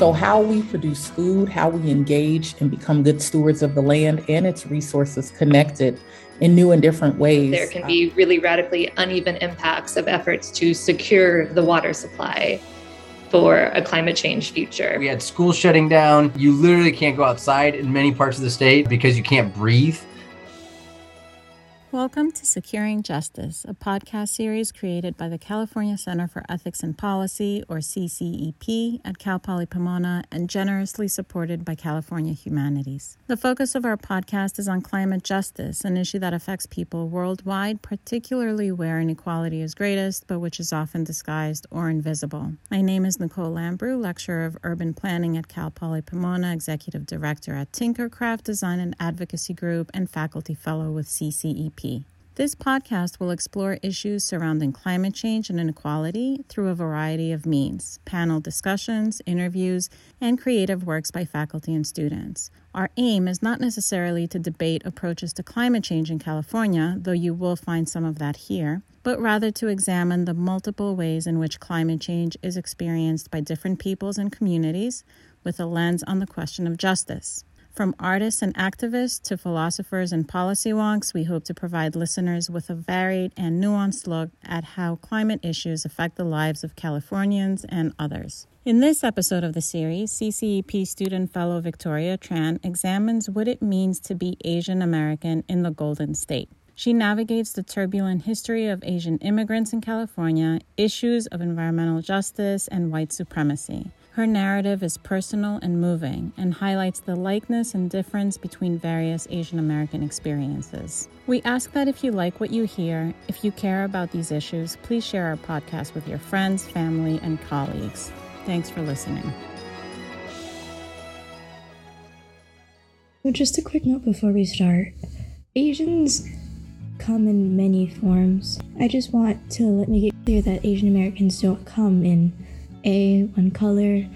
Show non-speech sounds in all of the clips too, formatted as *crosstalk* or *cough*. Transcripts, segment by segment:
So, how we produce food, how we engage and become good stewards of the land and its resources connected in new and different ways. There can be uh, really radically uneven impacts of efforts to secure the water supply for a climate change future. We had schools shutting down. You literally can't go outside in many parts of the state because you can't breathe. Welcome to Securing Justice, a podcast series created by the California Center for Ethics and Policy, or CCEP, at Cal Poly Pomona and generously supported by California Humanities. The focus of our podcast is on climate justice, an issue that affects people worldwide, particularly where inequality is greatest, but which is often disguised or invisible. My name is Nicole Lambrou, lecturer of urban planning at Cal Poly Pomona, executive director at Tinkercraft Design and Advocacy Group, and faculty fellow with CCEP. This podcast will explore issues surrounding climate change and inequality through a variety of means panel discussions, interviews, and creative works by faculty and students. Our aim is not necessarily to debate approaches to climate change in California, though you will find some of that here, but rather to examine the multiple ways in which climate change is experienced by different peoples and communities with a lens on the question of justice. From artists and activists to philosophers and policy wonks, we hope to provide listeners with a varied and nuanced look at how climate issues affect the lives of Californians and others. In this episode of the series, CCEP student fellow Victoria Tran examines what it means to be Asian American in the Golden State. She navigates the turbulent history of Asian immigrants in California, issues of environmental justice, and white supremacy. Her narrative is personal and moving and highlights the likeness and difference between various Asian American experiences. We ask that if you like what you hear, if you care about these issues, please share our podcast with your friends, family, and colleagues. Thanks for listening. Just a quick note before we start Asians come in many forms. I just want to let me get clear that Asian Americans don't come in a, one color,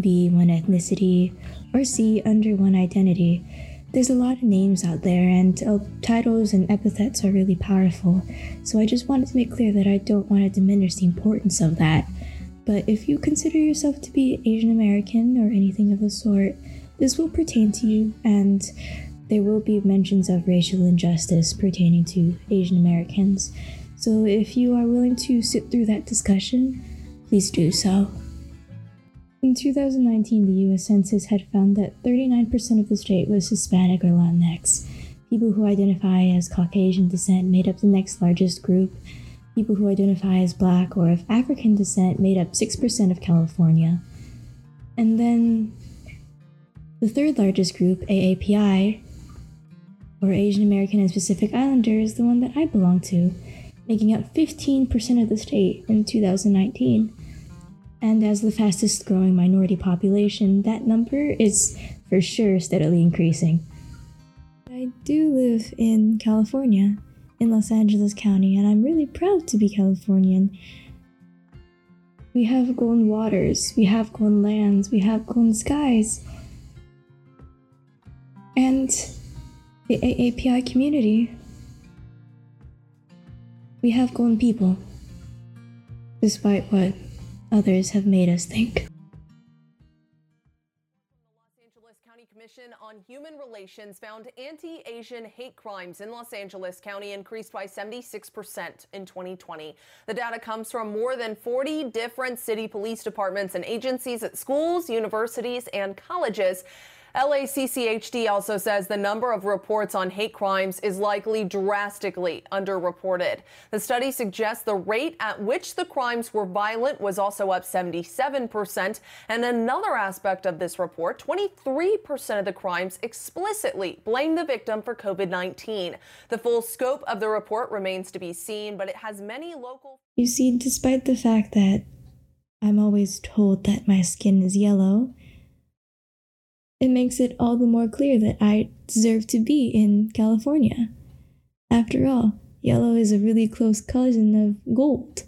B, one ethnicity, or C, under one identity. There's a lot of names out there, and uh, titles and epithets are really powerful, so I just wanted to make clear that I don't want to diminish the importance of that. But if you consider yourself to be Asian American or anything of the sort, this will pertain to you, and there will be mentions of racial injustice pertaining to Asian Americans. So if you are willing to sit through that discussion, please do so. In 2019, the US Census had found that 39% of the state was Hispanic or Latinx. People who identify as Caucasian descent made up the next largest group. People who identify as black or of African descent made up 6% of California. And then the third largest group, AAPI, or Asian American and Pacific Islander, is the one that I belong to, making up 15% of the state in 2019. And as the fastest growing minority population, that number is for sure steadily increasing. I do live in California, in Los Angeles County, and I'm really proud to be Californian. We have golden waters, we have golden lands, we have golden skies. And the AAPI community, we have golden people, despite what others have made us think. The Los Angeles County Commission on Human Relations found anti Asian hate crimes in Los Angeles County increased by 76% in 2020. The data comes from more than 40 different city police departments and agencies at schools, universities, and colleges. LACCHD also says the number of reports on hate crimes is likely drastically underreported. The study suggests the rate at which the crimes were violent was also up 77%. And another aspect of this report 23% of the crimes explicitly blame the victim for COVID 19. The full scope of the report remains to be seen, but it has many local. You see, despite the fact that I'm always told that my skin is yellow, it makes it all the more clear that I deserve to be in California. After all, yellow is a really close cousin of gold.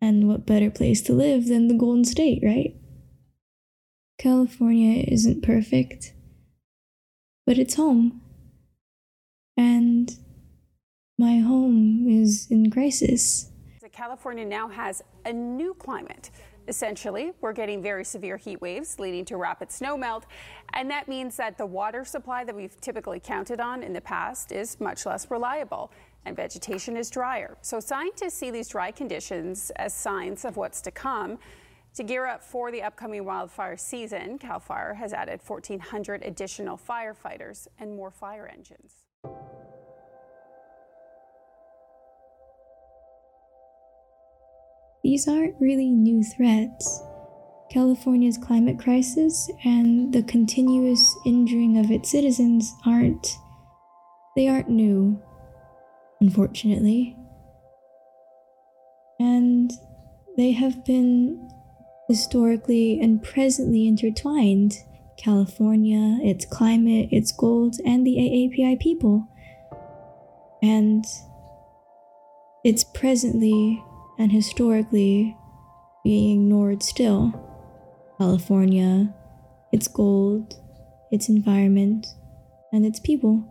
And what better place to live than the Golden State, right? California isn't perfect, but it's home. And my home is in crisis. California now has a new climate. Essentially, we're getting very severe heat waves leading to rapid snowmelt, and that means that the water supply that we've typically counted on in the past is much less reliable and vegetation is drier. So scientists see these dry conditions as signs of what's to come. To gear up for the upcoming wildfire season, CAL FIRE has added 1,400 additional firefighters and more fire engines. These aren't really new threats. California's climate crisis and the continuous injuring of its citizens aren't. They aren't new, unfortunately. And they have been historically and presently intertwined California, its climate, its goals, and the AAPI people. And it's presently and historically being ignored still. California, its gold, its environment, and its people.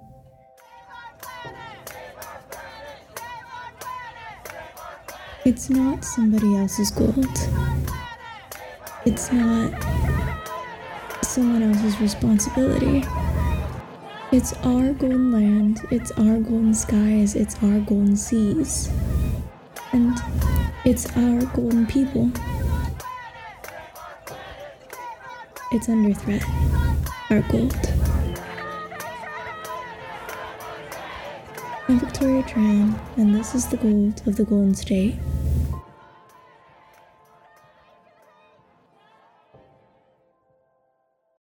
It's not somebody else's gold. It's not someone else's responsibility. It's our golden land, it's our golden skies, it's our golden seas. And it's our golden people. It's under threat. Our gold. I'm Victoria Tran, and this is the gold of the Golden State.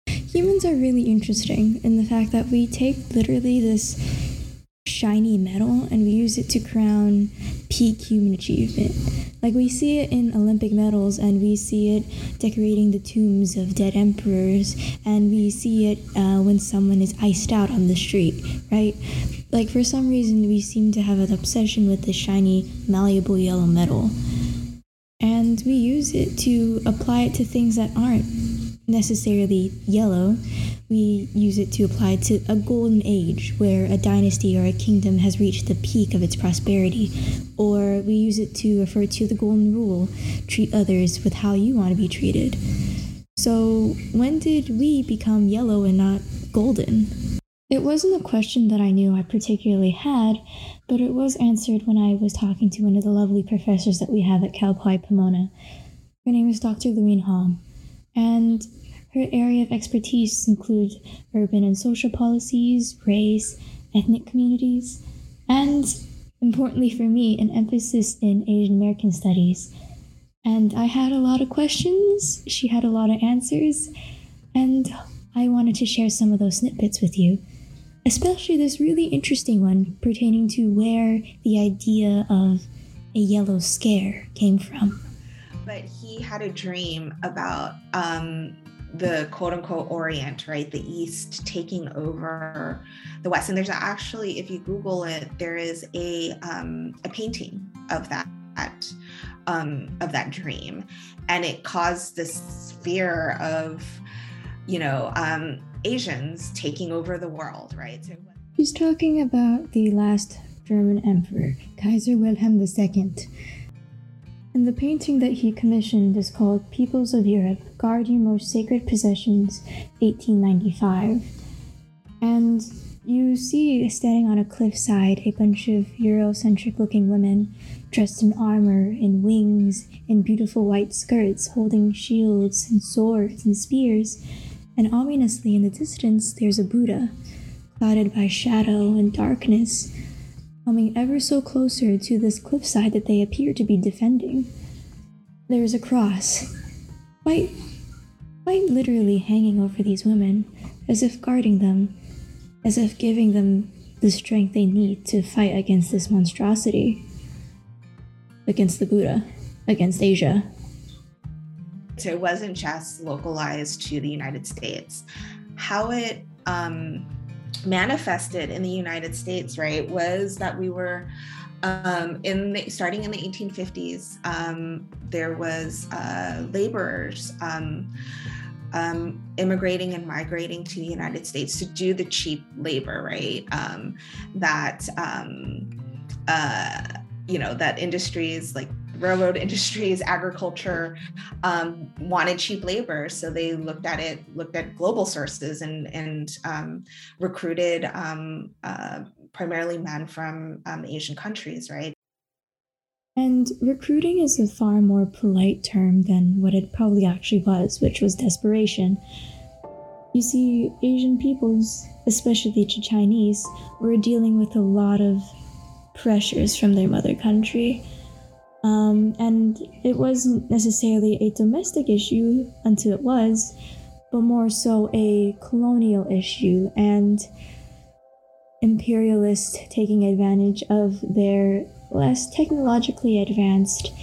Humans are really interesting in the fact that we take literally this shiny metal and we use it to crown peak human achievement. Like we see it in Olympic medals and we see it decorating the tombs of dead emperors and we see it uh, when someone is iced out on the street, right? Like for some reason we seem to have an obsession with this shiny, malleable yellow metal. And we use it to apply it to things that aren't necessarily yellow, we use it to apply to a golden age where a dynasty or a kingdom has reached the peak of its prosperity. Or we use it to refer to the golden rule treat others with how you want to be treated. So, when did we become yellow and not golden? It wasn't a question that I knew I particularly had, but it was answered when I was talking to one of the lovely professors that we have at Cal Poly Pomona. Her name is Dr. Lorene Hom. And her area of expertise include urban and social policies, race, ethnic communities, and, importantly for me, an emphasis in Asian American studies. And I had a lot of questions, she had a lot of answers, and I wanted to share some of those snippets with you, especially this really interesting one pertaining to where the idea of a yellow scare came from. But he had a dream about um, the quote unquote Orient, right? The East taking over the West. And there's actually, if you Google it, there is a um, a painting of that um, of that dream, and it caused this fear of, you know, um, Asians taking over the world, right? So, He's talking about the last German emperor, Kaiser Wilhelm II and the painting that he commissioned is called Peoples of Europe Guard Your Most Sacred Possessions, 1895. And you see standing on a cliffside a bunch of Eurocentric looking women dressed in armor and wings and beautiful white skirts holding shields and swords and spears. And ominously in the distance, there's a Buddha, clouded by shadow and darkness coming ever so closer to this cliffside that they appear to be defending. There is a cross, quite, quite literally hanging over these women, as if guarding them, as if giving them the strength they need to fight against this monstrosity, against the Buddha, against Asia. So it wasn't just localized to the United States. How it um, manifested in the United States, right, was that we were um, in the, starting in the 1850s. Um, there was uh, laborers um, um, immigrating and migrating to the United States to do the cheap labor, right? Um, that uh, you know that industries like railroad industries, agriculture um, wanted cheap labor, so they looked at it, looked at global sources, and and um, recruited um, uh, primarily men from um, Asian countries, right? And recruiting is a far more polite term than what it probably actually was, which was desperation. You see, Asian peoples, especially the Chinese, were dealing with a lot of pressures from their mother country. Um, and it wasn't necessarily a domestic issue until it was, but more so a colonial issue and imperialists taking advantage of their less technologically advanced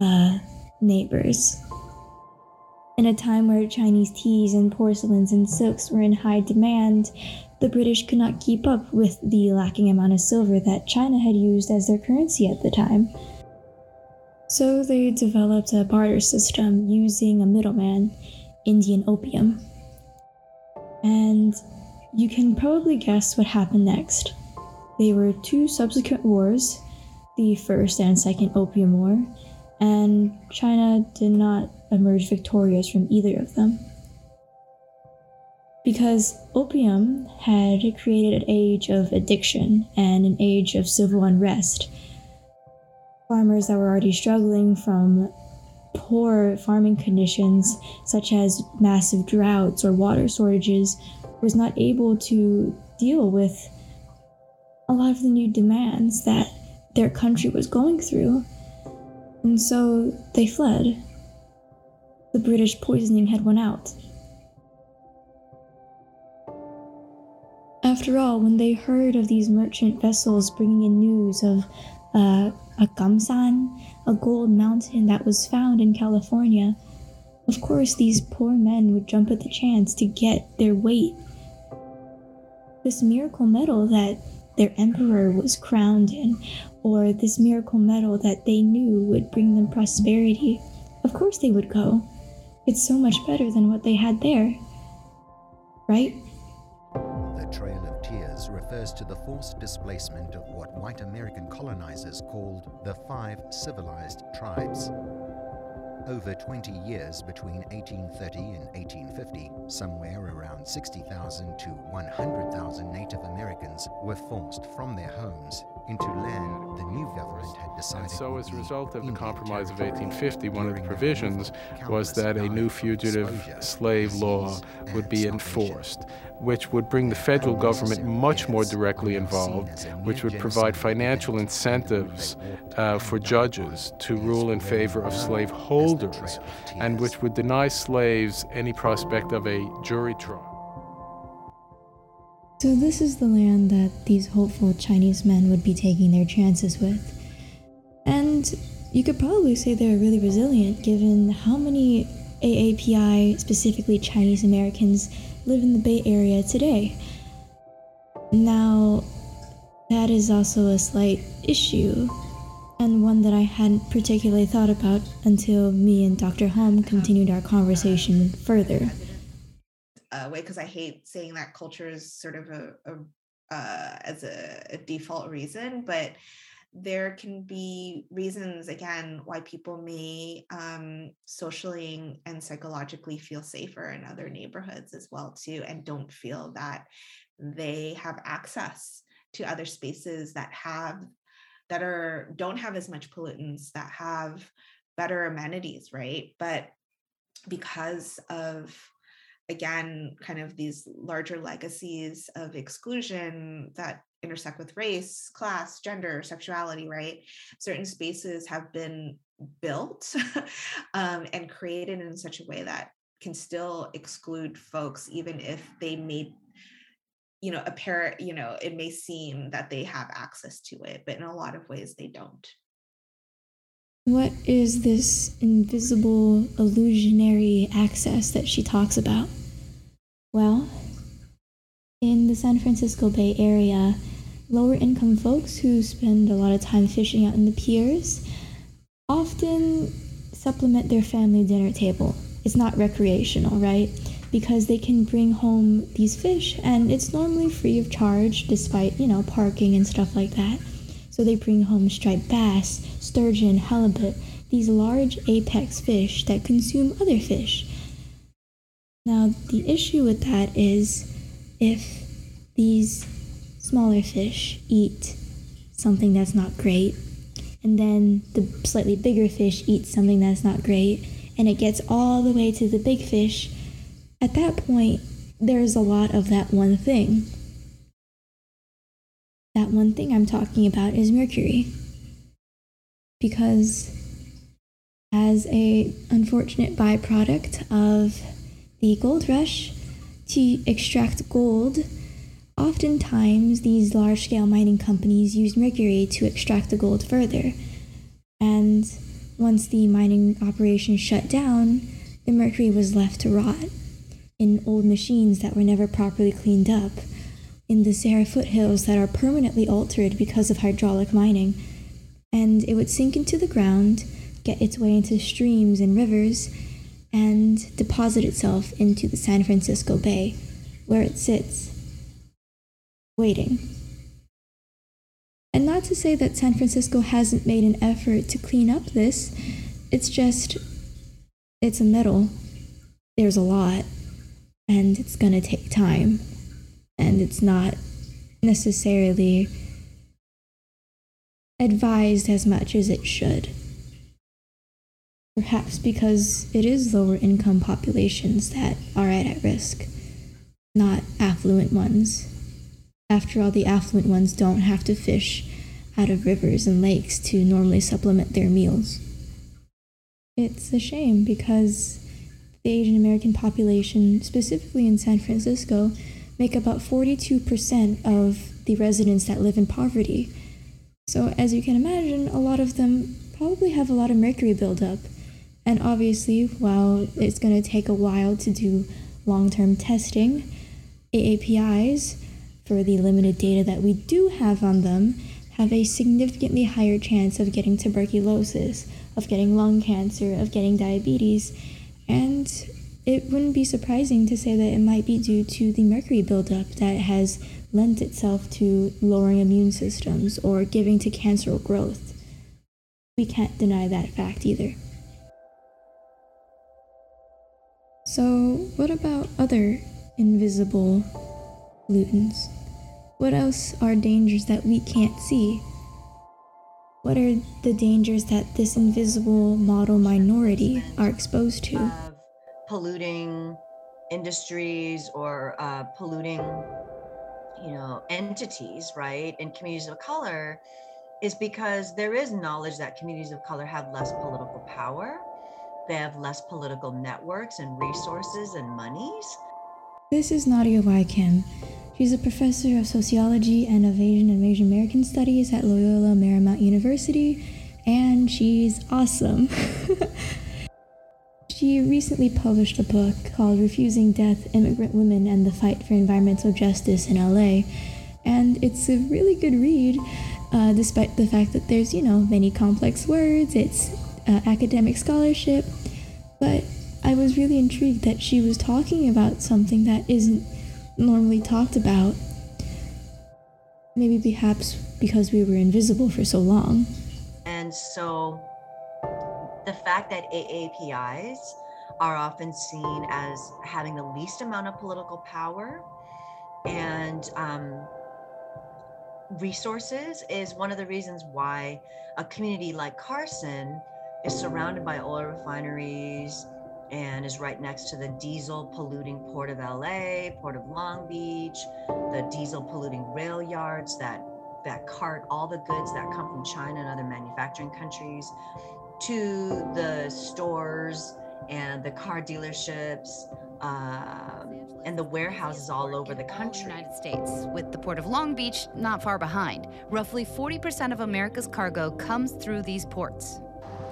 uh, neighbors. In a time where Chinese teas and porcelains and silks were in high demand, the British could not keep up with the lacking amount of silver that China had used as their currency at the time. So they developed a barter system using a middleman, Indian opium. And you can probably guess what happened next. There were two subsequent wars, the First and Second Opium War, and China did not emerge victorious from either of them because opium had created an age of addiction and an age of civil unrest. Farmers that were already struggling from poor farming conditions, such as massive droughts or water shortages, was not able to deal with a lot of the new demands that their country was going through. And so they fled. The British poisoning had won out. After all, when they heard of these merchant vessels bringing in news of a Gamsan, a gold mountain that was found in California, of course these poor men would jump at the chance to get their weight. This miracle metal that their emperor was crowned in, or this miracle metal that they knew would bring them prosperity, of course they would go. It's so much better than what they had there. Right? Refers to the forced displacement of what white American colonizers called the Five Civilized Tribes. Over 20 years between 1830 and 1850, somewhere around 60,000 to 100,000 Native Americans were forced from their homes into land the new government had decided. And so, as a result of the Compromise of 1850, one of the provisions was that a new fugitive slave law would be enforced, which would bring the federal government much more directly involved, which would provide financial incentives uh, for judges to rule in favor of slaveholders, and which would deny slaves any prospect of a jury trial. So, this is the land that these hopeful Chinese men would be taking their chances with. And you could probably say they're really resilient given how many AAPI, specifically Chinese Americans, live in the Bay Area today. Now, that is also a slight issue, and one that I hadn't particularly thought about until me and Dr. Hom continued our conversation further uh, way because I hate saying that culture is sort of a, a uh, as a, a, default reason, but there can be reasons again why people may um, socially and psychologically feel safer in other neighborhoods as well too, and don't feel that they have access to other spaces that have that are don't have as much pollutants that have better amenities right? But because of again kind of these larger legacies of exclusion that intersect with race class gender sexuality right? Certain spaces have been built *laughs* um, and created in such a way that can still exclude folks even if they may you know appear you know it may seem that they have access to it but in a lot of ways they don't. What is this invisible illusionary access that she talks about? Well, in the San Francisco Bay Area, lower income folks who spend a lot of time fishing out in the piers often supplement their family dinner table. It's not recreational, right? Because they can bring home these fish and it's normally free of charge despite, you know, parking and stuff like that. So they bring home striped bass, sturgeon, halibut, these large apex fish that consume other fish. Now, the issue with that is if these smaller fish eat something that's not great, and then the slightly bigger fish eats something that's not great, and it gets all the way to the big fish, at that point, there's a lot of that one thing. That one thing I'm talking about is mercury. Because as a unfortunate byproduct of the gold rush to extract gold, oftentimes these large scale mining companies use mercury to extract the gold further. And once the mining operation shut down, the mercury was left to rot in old machines that were never properly cleaned up, in the Sierra foothills that are permanently altered because of hydraulic mining. And it would sink into the ground, get its way into streams and rivers, and deposit itself into the San Francisco Bay, where it sits, waiting. And not to say that San Francisco hasn't made an effort to clean up this, it's just, it's a metal. There's a lot, and it's gonna take time, and it's not necessarily advised as much as it should. Perhaps because it is lower income populations that are at risk, not affluent ones. After all, the affluent ones don't have to fish out of rivers and lakes to normally supplement their meals. It's a shame because the Asian American population, specifically in San Francisco, make about 42% of the residents that live in poverty. So, as you can imagine, a lot of them probably have a lot of mercury buildup and obviously, while it's going to take a while to do long term testing, AAPIs, for the limited data that we do have on them, have a significantly higher chance of getting tuberculosis, of getting lung cancer, of getting diabetes, and it wouldn't be surprising to say that it might be due to the mercury buildup that has lent itself to lowering immune systems or giving to cancerous growth. We can't deny that fact either. So, what about other invisible pollutants? What else are dangers that we can't see? What are the dangers that this invisible model minority are exposed to? Polluting industries or uh, polluting, you know, entities, right, in communities of color, is because there is knowledge that communities of color have less political power they have less political networks and resources and monies. This is Nadia. Kim. She's a professor of sociology and of Asian and Asian American studies at Loyola Marymount University, and she's awesome. *laughs* she recently published a book called Refusing Death Immigrant Women and the Fight for Environmental Justice in LA, and it's a really good read, uh, despite the fact that there's, you know, many complex words, it's uh, academic scholarship, but I was really intrigued that she was talking about something that isn't normally talked about. Maybe perhaps because we were invisible for so long. And so the fact that AAPIs are often seen as having the least amount of political power and um, resources is one of the reasons why a community like Carson is surrounded by oil refineries and is right next to the diesel polluting port of LA, port of Long Beach, the diesel polluting rail yards that that cart all the goods that come from China and other manufacturing countries to the stores and the car dealerships uh, and the warehouses all over the country. United States, with the port of Long Beach not far behind. Roughly 40% of America's cargo comes through these ports.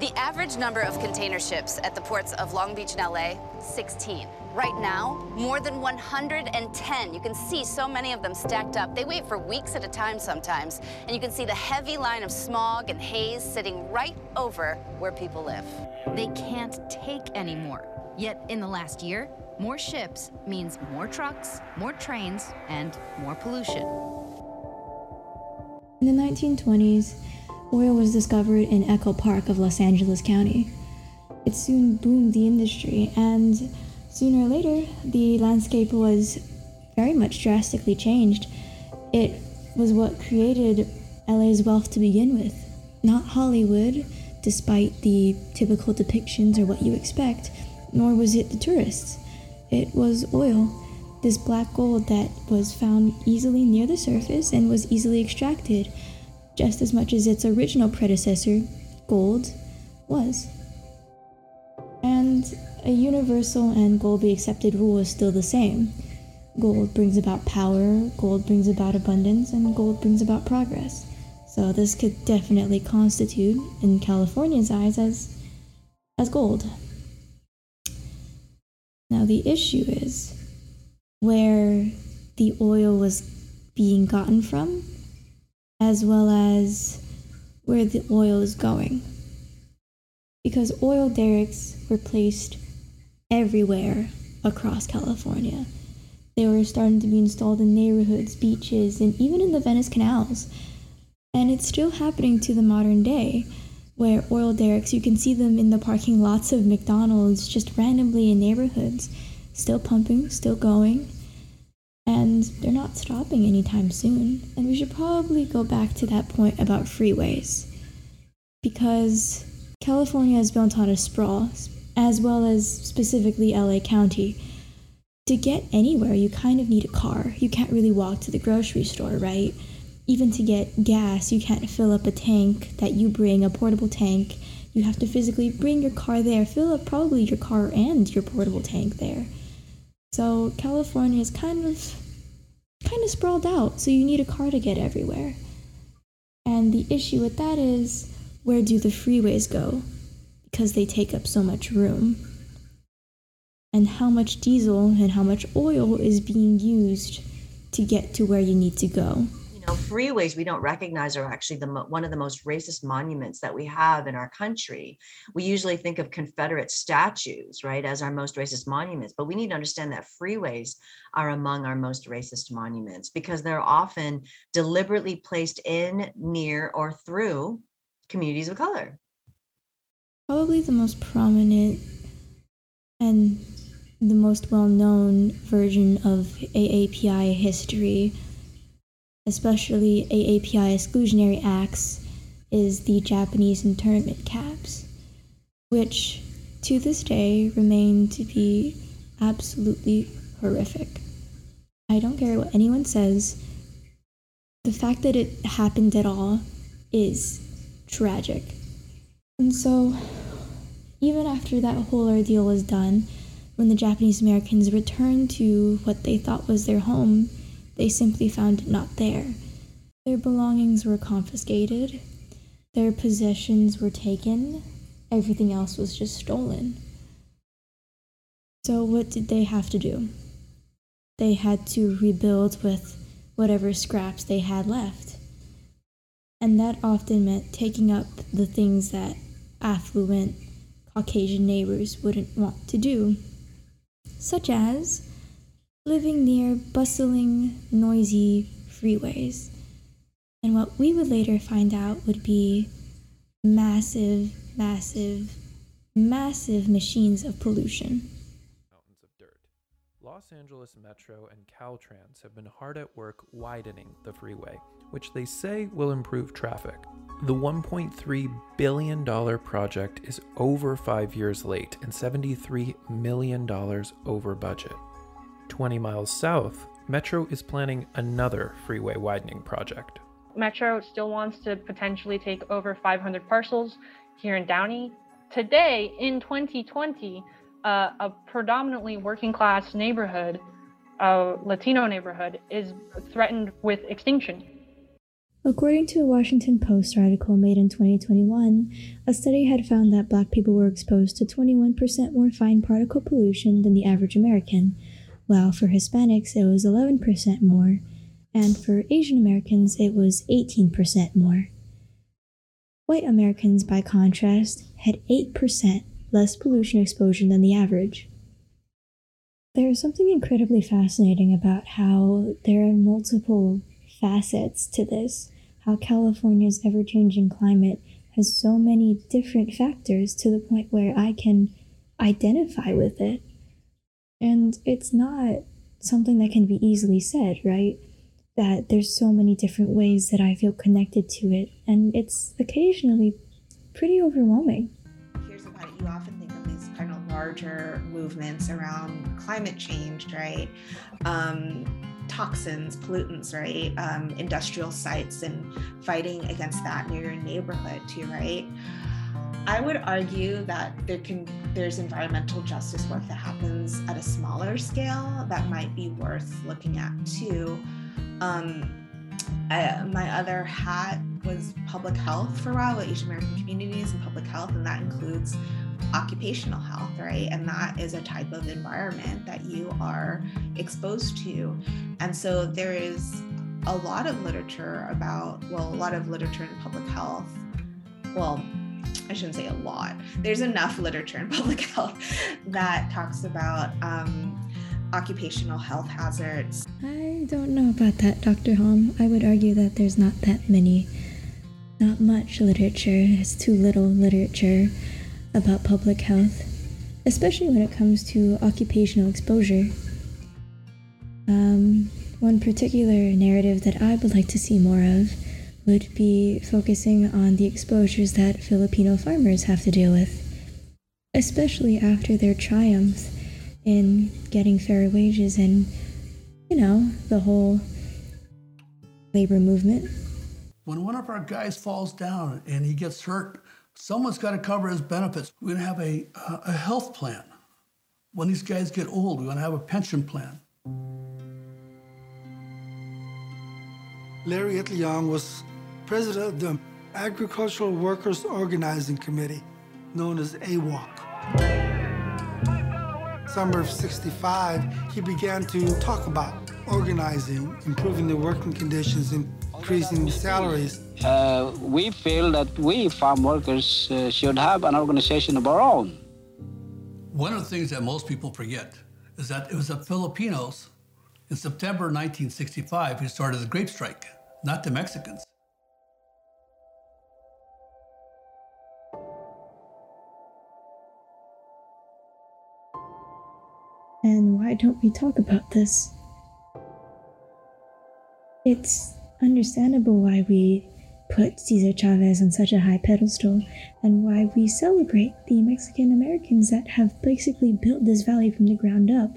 The average number of container ships at the ports of Long Beach and LA, 16. Right now, more than 110. You can see so many of them stacked up. They wait for weeks at a time sometimes, and you can see the heavy line of smog and haze sitting right over where people live. They can't take anymore. Yet in the last year, more ships means more trucks, more trains, and more pollution. In the 1920s, Oil was discovered in Echo Park of Los Angeles County. It soon boomed the industry, and sooner or later, the landscape was very much drastically changed. It was what created LA's wealth to begin with, not Hollywood, despite the typical depictions or what you expect, nor was it the tourists. It was oil, this black gold that was found easily near the surface and was easily extracted, just as much as its original predecessor, gold, was. And a universal and globally accepted rule is still the same. Gold brings about power, gold brings about abundance, and gold brings about progress. So this could definitely constitute, in California's eyes, as as gold. Now the issue is where the oil was being gotten from, as well as where the oil is going. Because oil derricks were placed everywhere across California. They were starting to be installed in neighborhoods, beaches, and even in the Venice canals. And it's still happening to the modern day, where oil derricks, you can see them in the parking lots of McDonald's, just randomly in neighborhoods, still pumping, still going. And they're not stopping anytime soon. And we should probably go back to that point about freeways. Because California is built on a sprawl, as well as specifically LA County. To get anywhere, you kind of need a car. You can't really walk to the grocery store, right? Even to get gas, you can't fill up a tank that you bring, a portable tank. You have to physically bring your car there, fill up probably your car and your portable tank there. So California is kind of kind of sprawled out, so you need a car to get everywhere. And the issue with that is where do the freeways go? Because they take up so much room. And how much diesel and how much oil is being used to get to where you need to go know, freeways we don't recognize are actually the one of the most racist monuments that we have in our country. We usually think of Confederate statues, right, as our most racist monuments, but we need to understand that freeways are among our most racist monuments because they're often deliberately placed in, near, or through communities of color. Probably the most prominent and the most well known version of AAPI history especially AAPI exclusionary acts, is the Japanese internment camps, which to this day remain to be absolutely horrific. I don't care what anyone says, the fact that it happened at all is tragic. And so, even after that whole ordeal was done, when the Japanese Americans returned to what they thought was their home, they simply found it not there. Their belongings were confiscated, their possessions were taken, everything else was just stolen. So, what did they have to do? They had to rebuild with whatever scraps they had left. And that often meant taking up the things that affluent Caucasian neighbors wouldn't want to do, such as living near bustling, noisy freeways. And what we would later find out would be massive, massive, massive machines of pollution. Mountains of dirt. Los Angeles Metro and Caltrans have been hard at work widening the freeway, which they say will improve traffic. The $1.3 billion project is over five years late and $73 million over budget. 20 miles south, Metro is planning another freeway widening project. Metro still wants to potentially take over 500 parcels here in Downey. Today, in 2020, uh, a predominantly working class neighborhood, a Latino neighborhood, is threatened with extinction. According to a Washington Post article made in 2021, a study had found that black people were exposed to 21% more fine particle pollution than the average American, while for Hispanics it was 11% more, and for Asian Americans it was 18% more. White Americans, by contrast, had 8% less pollution exposure than the average. There is something incredibly fascinating about how there are multiple facets to this, how California's ever changing climate has so many different factors to the point where I can identify with it. And it's not something that can be easily said, right? That there's so many different ways that I feel connected to it, and it's occasionally pretty overwhelming. Here's about it you often think of these kind of larger movements around climate change, right? Um, toxins, pollutants, right? Um, industrial sites and fighting against that near your neighborhood too, right? I would argue that there can there's environmental justice work that happens at a smaller scale that might be worth looking at too. Um, I, my other hat was public health for a while with Asian American communities and public health, and that includes occupational health, right? And that is a type of environment that you are exposed to. And so there is a lot of literature about, well, a lot of literature in public health. Well, I shouldn't say a lot. There's enough literature in *laughs* public health that talks about um, occupational health hazards. I don't know about that, Dr. Hom. I would argue that there's not that many, not much literature. It's too little literature about public health, especially when it comes to occupational exposure. Um, one particular narrative that I would like to see more of would be focusing on the exposures that Filipino farmers have to deal with, especially after their triumph in getting fair wages and, you know, the whole labor movement. When one of our guys falls down and he gets hurt, someone's got to cover his benefits. We're going to have a, a health plan. When these guys get old, we're going to have a pension plan. Larry Itliong was president of the Agricultural Workers Organizing Committee, known as AWOC. Summer of 65, he began to talk about organizing, improving the working conditions, and increasing salaries. Uh, we feel that we farm workers uh, should have an organization of our own. One of the things that most people forget is that it was the Filipinos in September 1965 who started the grape strike, not the Mexicans. And why don't we talk about this? It's understandable why we put Cesar Chavez on such a high pedestal and why we celebrate the Mexican Americans that have basically built this valley from the ground up.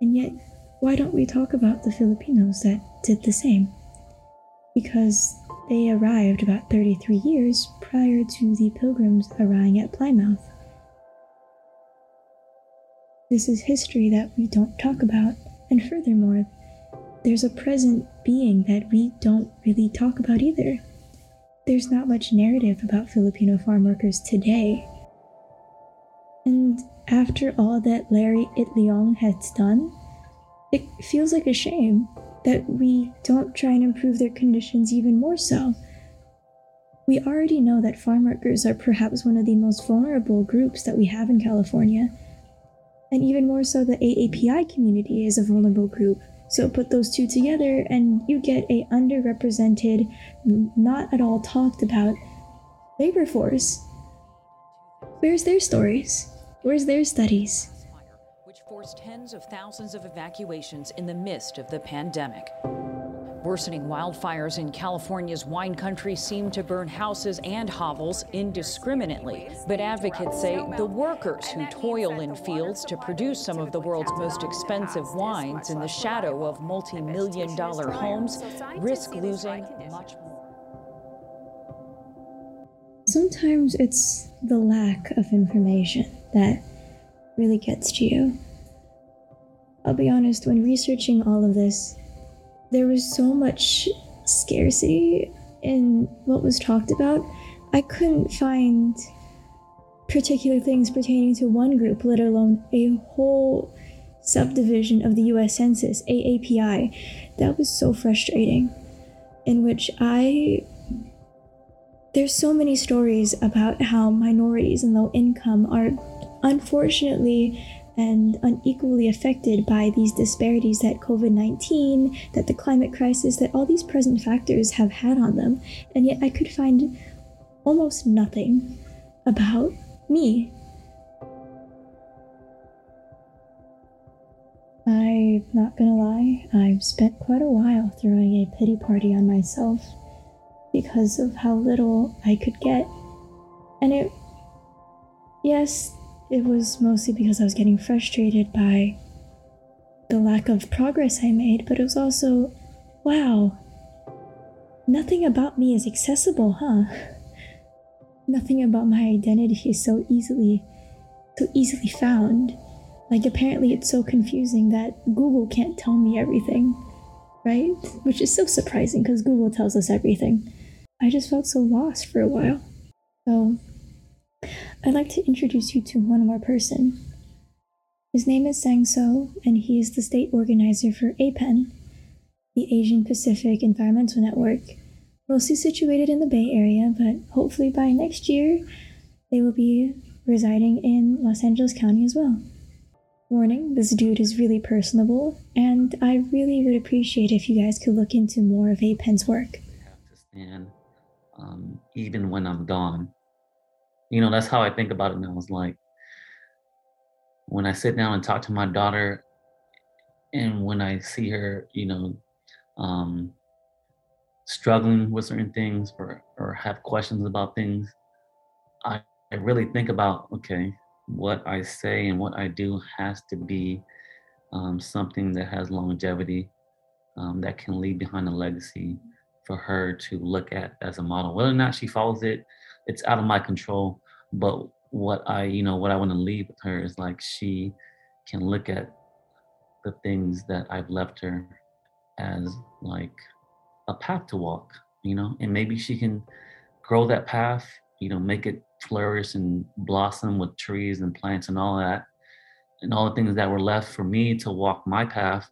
And yet, why don't we talk about the Filipinos that did the same? Because they arrived about 33 years prior to the Pilgrims arriving at Plymouth. This is history that we don't talk about, and furthermore, there's a present being that we don't really talk about either. There's not much narrative about Filipino farm workers today. And after all that Larry Itliong has done, it feels like a shame that we don't try and improve their conditions even more so. We already know that farm workers are perhaps one of the most vulnerable groups that we have in California and even more so the AAPI community is a vulnerable group. So put those two together and you get a underrepresented, not at all talked about labor force. Where's their stories? Where's their studies? Which forced tens of thousands of evacuations in the midst of the pandemic. Worsening wildfires in California's wine country seem to burn houses and hovels indiscriminately. But advocates say the workers who toil in fields to produce some of the world's most expensive wines in the shadow of multi million dollar homes risk losing much more. Sometimes it's the lack of information that really gets to you. I'll be honest, when researching all of this, there was so much scarcity in what was talked about. I couldn't find particular things pertaining to one group, let alone a whole subdivision of the US Census, AAPI. That was so frustrating. In which I. There's so many stories about how minorities and low income are unfortunately and unequally affected by these disparities that COVID 19, that the climate crisis, that all these present factors have had on them. And yet I could find almost nothing about me. I'm not gonna lie, I've spent quite a while throwing a pity party on myself because of how little I could get. And it, yes, it was mostly because I was getting frustrated by the lack of progress I made, but it was also, wow, nothing about me is accessible, huh? *laughs* Nothing about my identity is so easily, so easily found. Like, apparently, it's so confusing that Google can't tell me everything, right? Which is so surprising because Google tells us everything. I just felt so lost for a while. So, I'd like to introduce you to one more person. His name is Sang So, and he is the state organizer for APEN, the Asian Pacific Environmental Network, mostly situated in the Bay Area, but hopefully by next year they will be residing in Los Angeles County as well. Warning, this dude is really personable, and I really would appreciate if you guys could look into more of APEN's work. And um, even when I'm gone, you know, that's how I think about it now. It's like when I sit down and talk to my daughter, and when I see her, you know, um, struggling with certain things or or have questions about things, I, I really think about okay, what I say and what I do has to be um, something that has longevity, um, that can leave behind a legacy for her to look at as a model. Whether or not she follows it, it's out of my control. But what I, you know, what I want to leave with her is like she can look at the things that I've left her as like a path to walk, you know, and maybe she can grow that path, you know, make it flourish and blossom with trees and plants and all that. And all the things that were left for me to walk my path,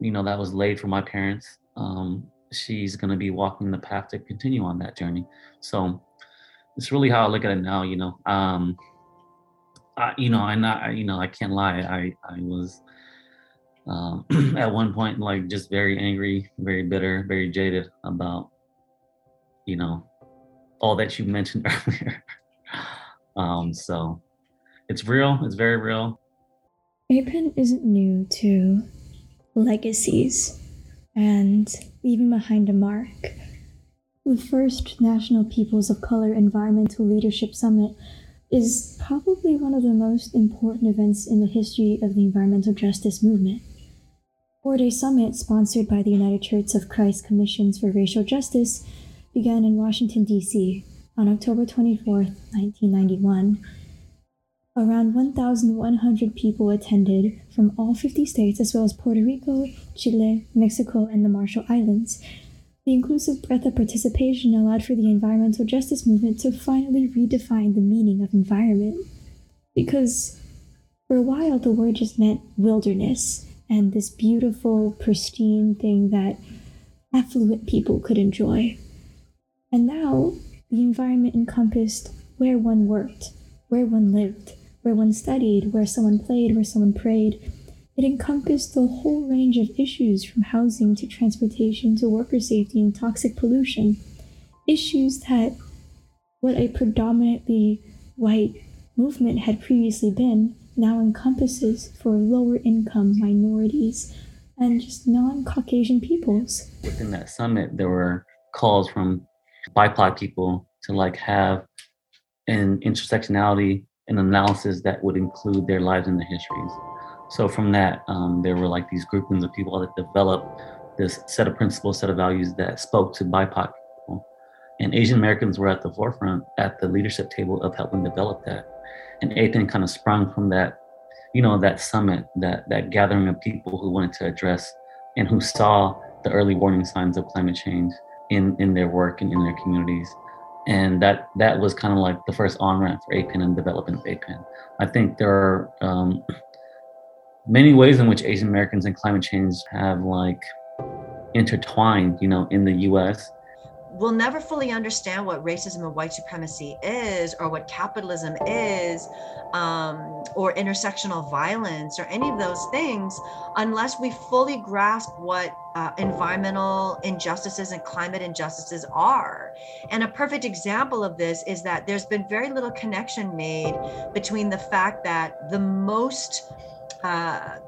you know, that was laid for my parents. Um, she's going to be walking the path to continue on that journey. So it's really how I look at it now. You know, um, I, you know, and I you know, I can't lie. I I was um, *clears throat* at one point like just very angry, very bitter, very jaded about, you know, all that you mentioned *laughs* earlier. um, so it's real. It's very real. APEN isn't new to legacies and leaving behind a mark. The first National Peoples of Color Environmental Leadership Summit is probably one of the most important events in the history of the environmental justice movement. Four day summit, sponsored by the United Church of Christ Commissions for Racial Justice, began in Washington, D.C. on October 24, 1991. Around 1,100 people attended from all 50 states, as well as Puerto Rico, Chile, Mexico, and the Marshall Islands. The inclusive breadth of participation allowed for the environmental justice movement to finally redefine the meaning of environment. Because for a while, the word just meant wilderness and this beautiful, pristine thing that affluent people could enjoy. And now the environment encompassed where one worked, where one lived, where one studied, where someone played, where someone prayed. It encompassed the whole range of issues from housing to transportation to worker safety and toxic pollution. Issues that what a predominantly white movement had previously been now encompasses for lower income minorities and just non Caucasian peoples. Within that summit, there were calls from BIPOC people to like have an intersectionality and analysis that would include their lives and their histories. So from that, um, there were like these groupings of people that developed this set of principles, set of values that spoke to BIPOC people. And Asian Americans were at the forefront, at the leadership table of helping develop that. And APEN kind of sprung from that, you know, that summit, that that gathering of people who wanted to address and who saw the early warning signs of climate change in in their work and in their communities and that that was kind of like the first on ramp for APEN and development of APEN. I think there are um, many ways in which Asian Americans and climate change have like intertwined, you know, in the U.S. We'll never fully understand what racism and white supremacy is, or what capitalism is, um, or intersectional violence, or any of those things, unless we fully grasp what uh, environmental injustices and climate injustices are. And a perfect example of this is that there's been very little connection made between the fact that the most uh,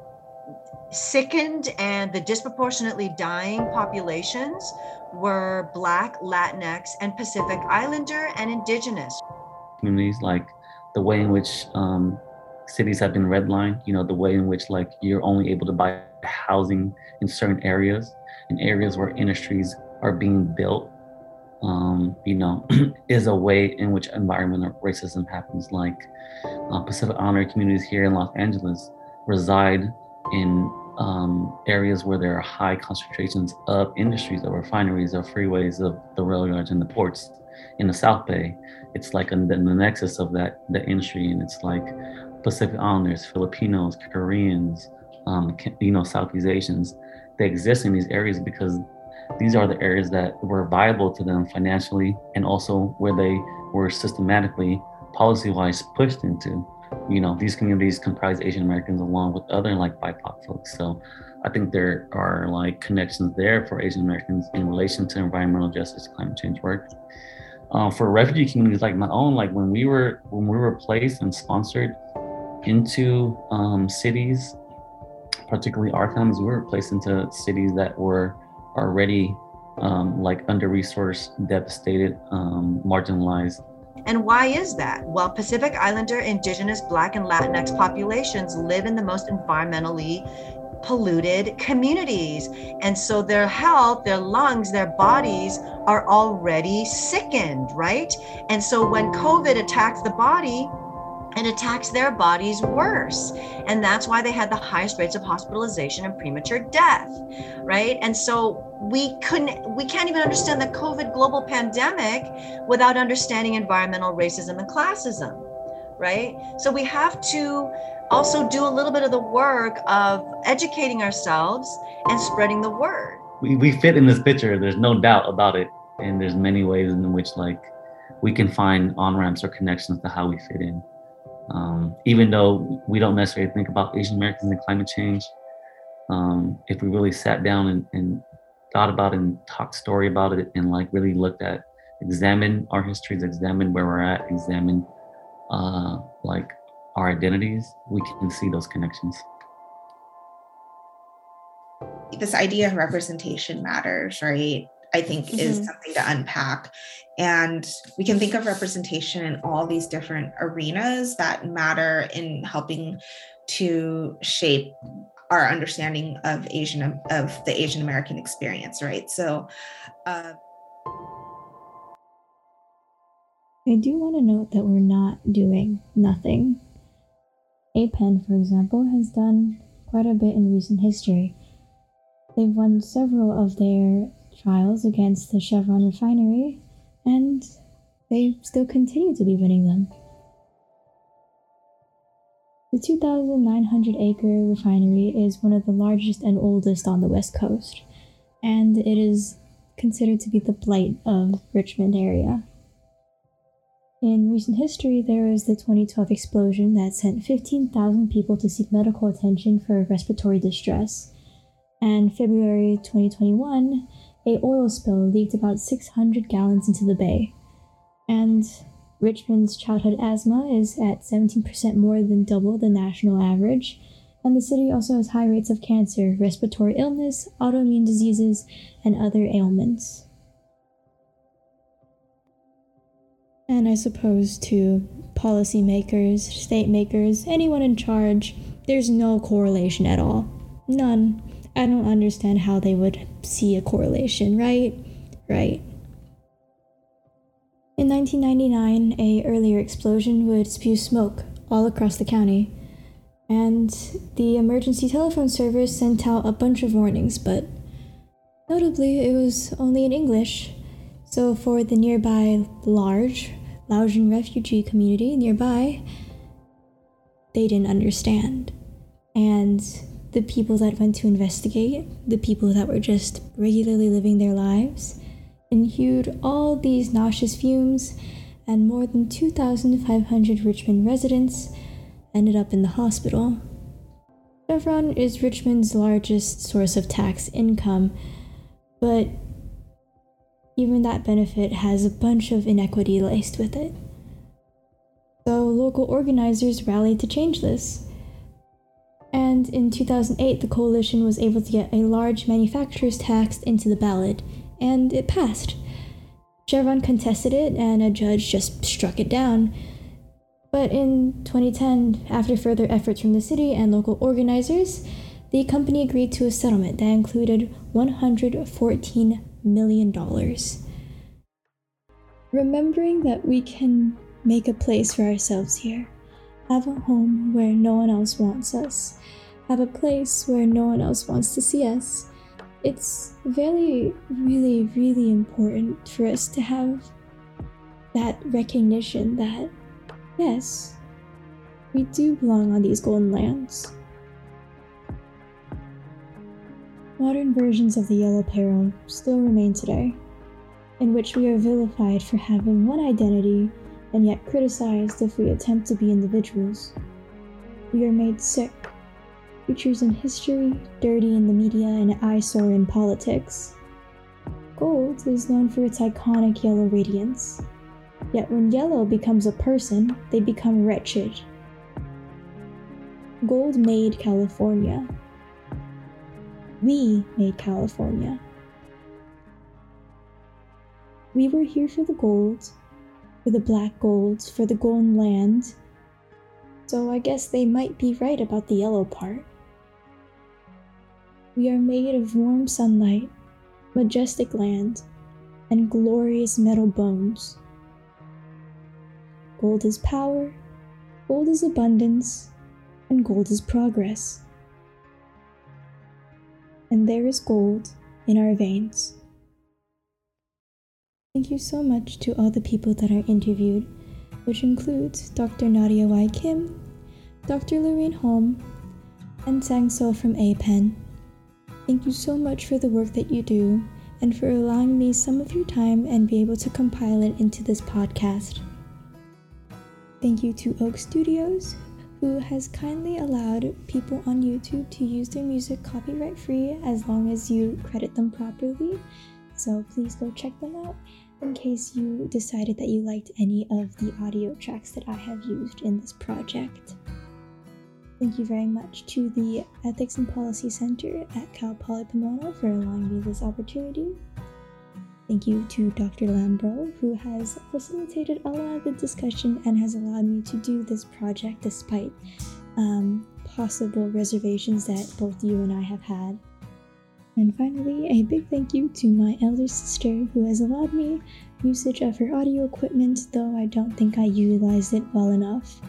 sickened and the disproportionately dying populations were Black, Latinx, and Pacific Islander and Indigenous. Communities like the way in which um, cities have been redlined, you know, the way in which like you're only able to buy housing in certain areas, in areas where industries are being built, um, you know, *clears throat* is a way in which environmental racism happens. Like uh, Pacific Islander communities here in Los Angeles reside in um, areas where there are high concentrations of industries, of refineries, of freeways, of the rail yards and the ports. In the South Bay, it's like a, the, nexus of that the industry, and it's like Pacific Islanders, Filipinos, Koreans, um, you know, Southeast Asians. They exist in these areas because these are the areas that were viable to them financially, and also where they were systematically, policy-wise, pushed into you know, these communities comprise Asian Americans along with other like BIPOC folks. So I think there are like connections there for Asian Americans in relation to environmental justice, climate change work. Uh, for refugee communities like my own, like when we were when we were placed and sponsored into um, cities, particularly our families, we were placed into cities that were already um, like under resourced, devastated, um, marginalized, and why is that? Well, Pacific Islander, Indigenous, Black, and Latinx populations live in the most environmentally polluted communities. And so their health, their lungs, their bodies are already sickened, right? And so when COVID attacks the body, and attacks their bodies worse. And that's why they had the highest rates of hospitalization and premature death, right? And so we couldn't we can't even understand the covid global pandemic without understanding environmental racism and classism right so we have to also do a little bit of the work of educating ourselves and spreading the word we, we fit in this picture there's no doubt about it and there's many ways in which like we can find on-ramps or connections to how we fit in um, even though we don't necessarily think about asian americans and climate change um, if we really sat down and, and thought about it and talked story about it and like really looked at examine our histories examine where we're at examine uh like our identities we can see those connections. This idea of representation matters right i think mm-hmm. is something to unpack and we can think of representation in all these different arenas that matter in helping to shape our understanding of Asian of the Asian American experience, right? So. Uh, I do want to note that we're not doing nothing. APEN, for example, has done quite a bit in recent history. They've won several of their trials against the Chevron refinery, and they still continue to be winning them. The 2,900 acre refinery is one of the largest and oldest on the West Coast, and it is considered to be the blight of Richmond area. In recent history, there was the 2012 explosion that sent 15,000 people to seek medical attention for respiratory distress. And February 2021, a oil spill leaked about 600 gallons into the bay. And Richmond's childhood asthma is at 17% more than double the national average, and the city also has high rates of cancer, respiratory illness, autoimmune diseases, and other ailments. And I suppose to policymakers, state makers, anyone in charge, there's no correlation at all. None. I don't understand how they would see a correlation, right? Right. In 1999, a earlier explosion would spew smoke all across the county, and the emergency telephone service sent out a bunch of warnings, but notably it was only in English. So for the nearby large Laotian refugee community nearby, they didn't understand. And the people that went to investigate, the people that were just regularly living their lives, inhaled all these noxious fumes, and more than 2,500 Richmond residents ended up in the hospital. Chevron is Richmond's largest source of tax income, but even that benefit has a bunch of inequity laced with it. So local organizers rallied to change this. And in 2008, the coalition was able to get a large manufacturer's tax into the ballot, and it passed. Chevron contested it, and a judge just struck it down. But in 2010, after further efforts from the city and local organizers, the company agreed to a settlement that included $114 million. Remembering that we can make a place for ourselves here, have a home where no one else wants us, have a place where no one else wants to see us, it's very, really, really important for us to have that recognition that, yes, we do belong on these golden lands. Modern versions of the Yellow Peril still remain today, in which we are vilified for having one identity and yet criticized if we attempt to be individuals. We are made sick, creatures in history, dirty in the media, and eyesore in politics. Gold is known for its iconic yellow radiance, yet when yellow becomes a person, they become wretched. Gold made California, we made California. We were here for the gold, for the black gold, for the golden land. So I guess they might be right about the yellow part. We are made of warm sunlight, majestic land, and glorious metal bones. Gold is power, gold is abundance, and gold is progress and there is gold in our veins. Thank you so much to all the people that are interviewed, which includes Dr. Nadia Y. Kim, Dr. Lorraine Hom, and Sang So from APEN. Thank you so much for the work that you do and for allowing me some of your time and be able to compile it into this podcast. Thank you to Oak Studios, who has kindly allowed people on YouTube to use their music copyright free as long as you credit them properly. So please go check them out in case you decided that you liked any of the audio tracks that I have used in this project. Thank you very much to the Ethics and Policy Center at Cal Poly Pomona for allowing me this opportunity. Thank you to Dr. Lambro, who has facilitated a lot of the discussion and has allowed me to do this project despite um, possible reservations that both you and I have had. And finally, a big thank you to my elder sister, who has allowed me usage of her audio equipment, though I don't think I utilized it well enough.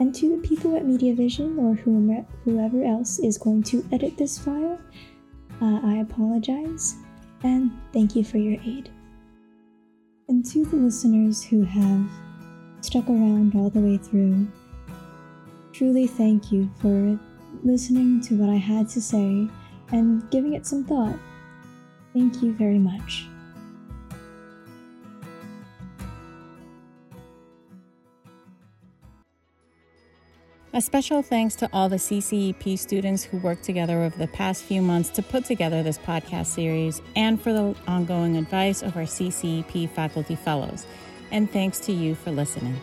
And to the people at MediaVision or whoever else is going to edit this file, uh, I apologize and thank you for your aid. And to the listeners who have stuck around all the way through, truly thank you for listening to what I had to say and giving it some thought. Thank you very much. A special thanks to all the CCEP students who worked together over the past few months to put together this podcast series and for the ongoing advice of our CCEP faculty fellows. And thanks to you for listening.